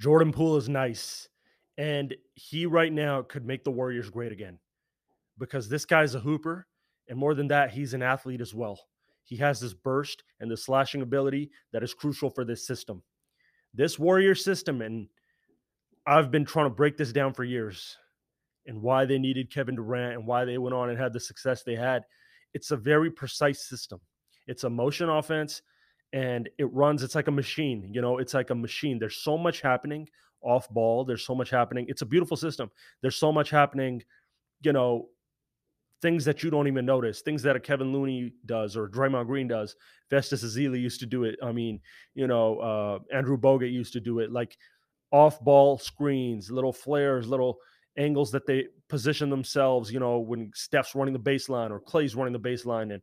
Jordan Poole is nice. And he right now could make the Warriors great again because this guy's a hooper. And more than that, he's an athlete as well. He has this burst and the slashing ability that is crucial for this system. This Warrior system, and I've been trying to break this down for years and why they needed Kevin Durant and why they went on and had the success they had. It's a very precise system. It's a motion offense and it runs, it's like a machine, you know, it's like a machine. There's so much happening off ball. There's so much happening. It's a beautiful system. There's so much happening, you know, things that you don't even notice, things that a Kevin Looney does or Draymond Green does. Festus Ezeli used to do it. I mean, you know, uh, Andrew Bogut used to do it. Like off ball screens, little flares, little angles that they position themselves, you know, when Steph's running the baseline or Klay's running the baseline. And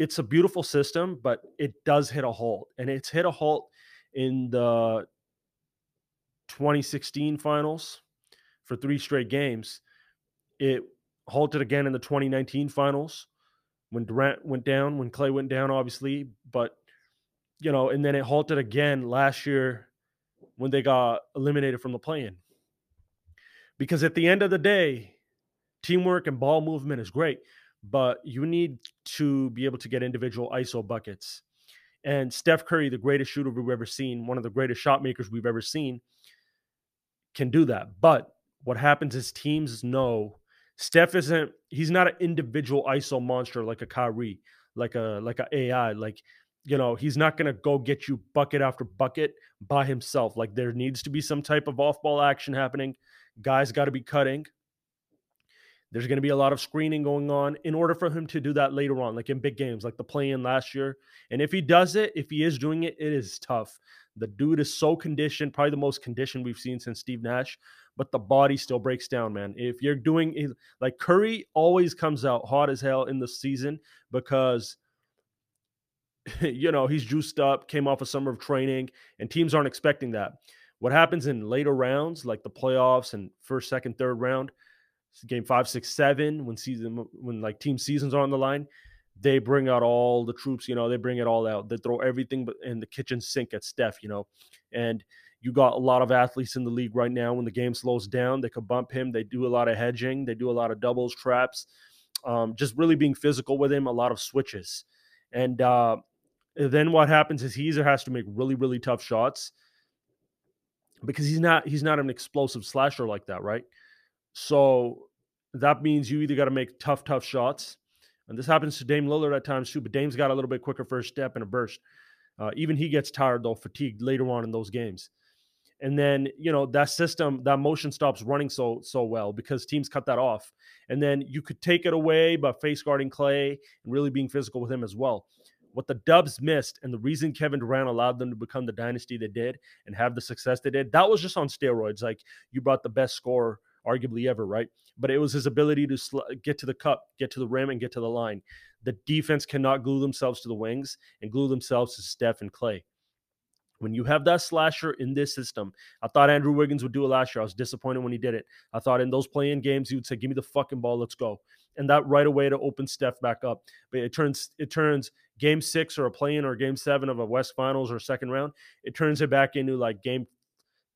it's a beautiful system, but it does hit a halt. And it's hit a halt in the 2016 finals for three straight games. It halted again in the 2019 finals when Durant went down, when Klay went down, obviously. But, you know, and then it halted again last year when they got eliminated from the play in. Because at the end of the day, teamwork and ball movement is great, but you need to be able to get individual ISO buckets. And Steph Curry, the greatest shooter we've ever seen, one of the greatest shot makers we've ever seen, can do that. But what happens is teams know Steph isn't he's not an individual ISO monster like a Kyrie, like a like a AI, like you know, he's not going to go get you bucket after bucket by himself. Like there needs to be some type of off-ball action happening. Guys got to be cutting. There's going to be a lot of screening going on in order for him to do that later on, like in big games, like the play in last year. And if he does it, if he is doing it, it is tough. The dude is so conditioned, probably the most conditioned we've seen since Steve Nash, but the body still breaks down, man. If you're doing like Curry always comes out hot as hell in the season because you know, he's juiced up, came off a summer of training, and teams aren't expecting that. What happens in later rounds, like the playoffs and first, second, third round, game five, six, seven, when season when like team seasons are on the line, they bring out all the troops, you know, they bring it all out. They throw everything but in the kitchen sink at Steph, you know. And you got a lot of athletes in the league right now. When the game slows down, they could bump him. They do a lot of hedging, they do a lot of doubles, traps, um, just really being physical with him, a lot of switches. And uh, then what happens is he either has to make really, really tough shots because he's not he's not an explosive slasher like that, right? So that means you either got to make tough, tough shots. And this happens to Dame Lillard at times too, but Dame's got a little bit quicker first step and a burst. Uh, even he gets tired though, fatigued later on in those games. And then you know that system, that motion stops running so so well because teams cut that off. And then you could take it away by face guarding Klay and really being physical with him as well what the Dubs missed and the reason Kevin Durant allowed them to become the dynasty they did and have the success they did, that was just on steroids. Like you brought the best scorer arguably ever, right? But it was his ability to sl- get to the cup, get to the rim, and get to the line. The defense cannot glue themselves to the wings and glue themselves to Steph and Klay. When you have that slasher in this system, I thought Andrew Wiggins would do it last year. I was disappointed when he did it. I thought in those play-in games, he would say, Give me the fucking ball, let's go. And that right away to open Steph back up. But it turns it turns game six or a play-in or game seven of a West Finals or second round, it turns it back into like game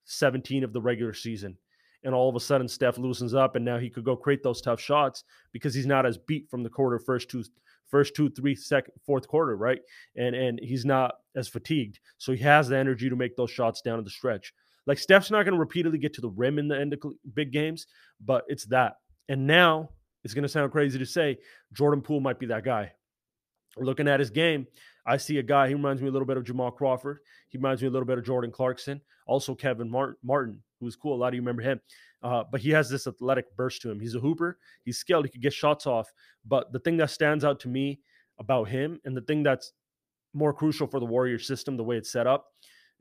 17 of the regular season. And all of a sudden, Steph loosens up, and now he could go create those tough shots because he's not as beat from the quarter first two, first two, three, second, fourth quarter, right? And and he's not as fatigued, so he has the energy to make those shots down in the stretch. Like Steph's not going to repeatedly get to the rim in the end of big games, but it's that. And now it's going to sound crazy to say Jordan Poole might be that guy looking at his game, I see a guy. He reminds me a little bit of Jamal Crawford. He reminds me a little bit of Jordan Clarkson. Also, Kevin Martin, who's cool. A lot of you remember him. Uh, but he has this athletic burst to him. He's a hooper. He's skilled. He could get shots off. But the thing that stands out to me about him, and the thing that's more crucial for the Warrior system, the way it's set up,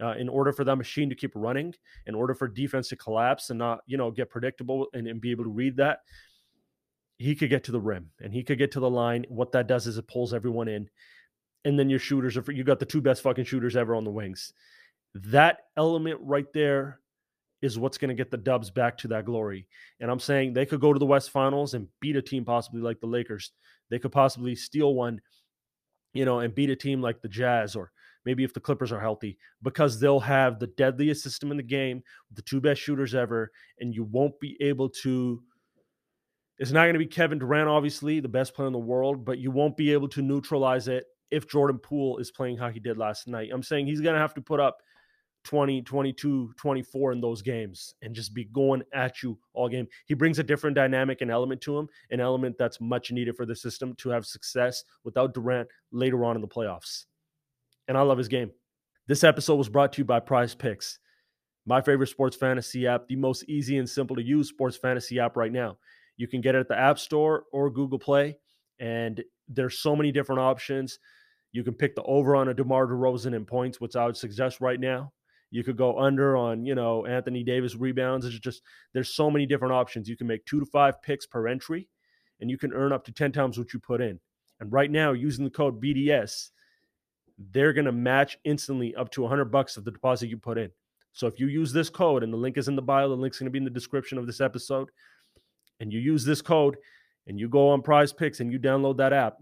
uh, in order for that machine to keep running, in order for defense to collapse and not, you know, get predictable and, and be able to read that, he could get to the rim and he could get to the line. What that does is it pulls everyone in. And then your shooters are you got the two best fucking shooters ever on the wings. That element right there is what's going to get the Dubs back to that glory. And I'm saying they could go to the West Finals and beat a team possibly like the Lakers. They could possibly steal one, you know, and beat a team like the Jazz or maybe if the Clippers are healthy, because they'll have the deadliest system in the game, the two best shooters ever, and you won't be able to. It's not going to be Kevin Durant, obviously, the best player in the world, but you won't be able to neutralize it if Jordan Poole is playing how he did last night. I'm saying he's going to have to put up 20, 22, 24 in those games and just be going at you all game. He brings a different dynamic and element to him, an element that's much needed for the system to have success without Durant later on in the playoffs. And I love his game. This episode was brought to you by Prize Picks, my favorite sports fantasy app, the most easy and simple to use sports fantasy app right now. You can get it at the App Store or Google Play, and there's so many different options. You can pick the over on a DeMar DeRozan in points, which I would suggest right now. You could go under on, you know, Anthony Davis rebounds. It's just there's so many different options. You can make two to five picks per entry, and you can earn up to 10 times what you put in. And right now, using the code BDS, they're gonna match instantly up to 100 bucks of the deposit you put in. So if you use this code, and the link is in the bio, the link's gonna be in the description of this episode, and you use this code, and you go on Prize Picks and you download that app,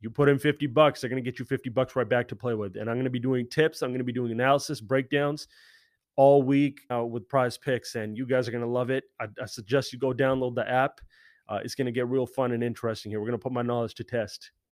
you put in 50 bucks, they're going to get you 50 bucks right back to play with. And I'm going to be doing tips, I'm going to be doing analysis, breakdowns all week uh, with prize picks, and you guys are going to love it. I, I, suggest you go download the app. Uh, it's going to get real fun and interesting here. We're going to put my knowledge to test.